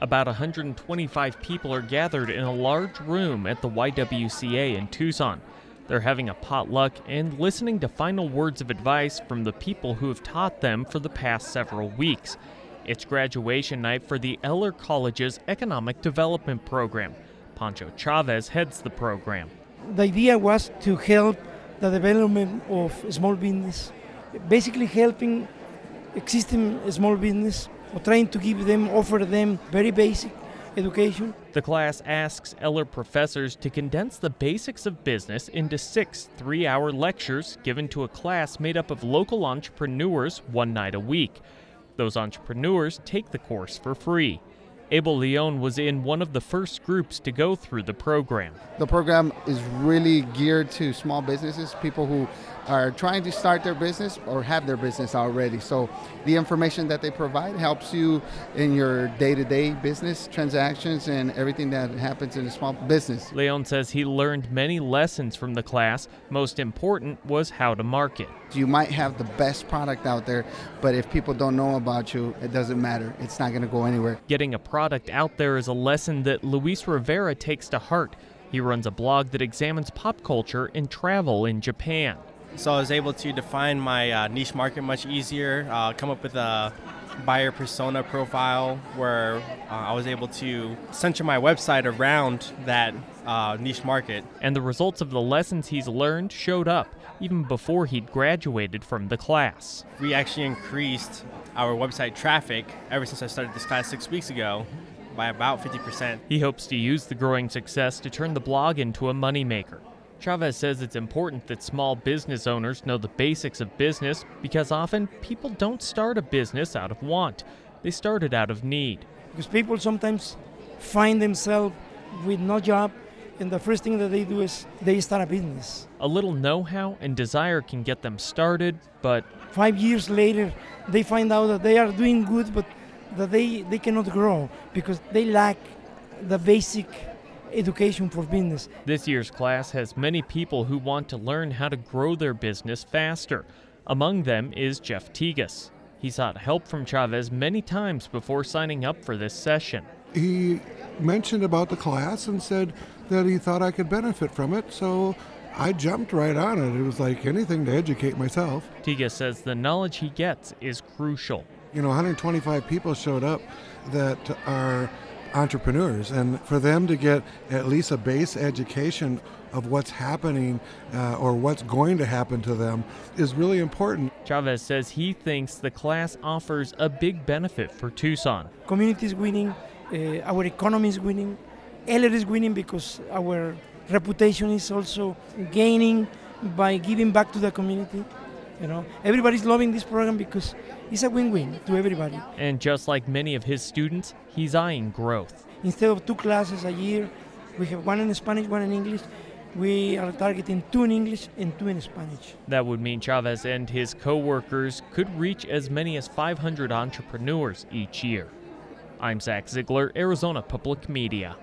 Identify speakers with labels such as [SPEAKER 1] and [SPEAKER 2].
[SPEAKER 1] About 125 people are gathered in a large room at the YWCA in Tucson. They're having a potluck and listening to final words of advice from the people who have taught them for the past several weeks. It's graduation night for the Eller College's Economic Development Program. Pancho Chavez heads the program.
[SPEAKER 2] The idea was to help the development of small business, basically helping existing small business or trying to give them, offer them very basic education.
[SPEAKER 1] The class asks Eller professors to condense the basics of business into six three hour lectures given to a class made up of local entrepreneurs one night a week. Those entrepreneurs take the course for free. Abel Leon was in one of the first groups to go through the program.
[SPEAKER 3] The program is really geared to small businesses, people who are trying to start their business or have their business already. So the information that they provide helps you in your day-to-day business transactions and everything that happens in a small business.
[SPEAKER 1] Leon says he learned many lessons from the class. Most important was how to market.
[SPEAKER 3] You might have the best product out there, but if people don't know about you, it doesn't matter. It's not going to go anywhere.
[SPEAKER 1] Getting a product out there is a lesson that Luis Rivera takes to heart. He runs a blog that examines pop culture and travel in Japan.
[SPEAKER 4] So I was able to define my uh, niche market much easier, uh, come up with a buyer persona profile where uh, I was able to center my website around that uh, niche market.
[SPEAKER 1] And the results of the lessons he's learned showed up even before he'd graduated from the class.
[SPEAKER 4] We actually increased our website traffic ever since I started this class six weeks ago by about 50%.
[SPEAKER 1] He hopes to use the growing success to turn the blog into a moneymaker. Chavez says it's important that small business owners know the basics of business because often people don't start a business out of want, they start it out of need.
[SPEAKER 2] Because people sometimes find themselves with no job, and the first thing that they do is they start a business.
[SPEAKER 1] A little know how and desire can get them started, but
[SPEAKER 2] five years later, they find out that they are doing good, but that they, they cannot grow because they lack the basic education for business.
[SPEAKER 1] This year's class has many people who want to learn how to grow their business faster. Among them is Jeff Tigas. He sought help from Chavez many times before signing up for this session.
[SPEAKER 5] He mentioned about the class and said that he thought I could benefit from it, so I jumped right on it. It was like anything to educate myself.
[SPEAKER 1] Tigas says the knowledge he gets is crucial.
[SPEAKER 5] You know, 125 people showed up that are entrepreneurs, and for them to get at least a base education of what's happening uh, or what's going to happen to them is really important.
[SPEAKER 1] Chavez says he thinks the class offers a big benefit for Tucson.
[SPEAKER 2] Community is winning, uh, our economy is winning, Eller is winning because our reputation is also gaining by giving back to the community. You know, everybody's loving this program because it's a win-win to everybody.
[SPEAKER 1] And just like many of his students, he's eyeing growth.
[SPEAKER 2] Instead of two classes a year, we have one in Spanish, one in English. We are targeting two in English and two in Spanish.
[SPEAKER 1] That would mean Chavez and his co-workers could reach as many as 500 entrepreneurs each year. I'm Zach Ziegler, Arizona Public Media.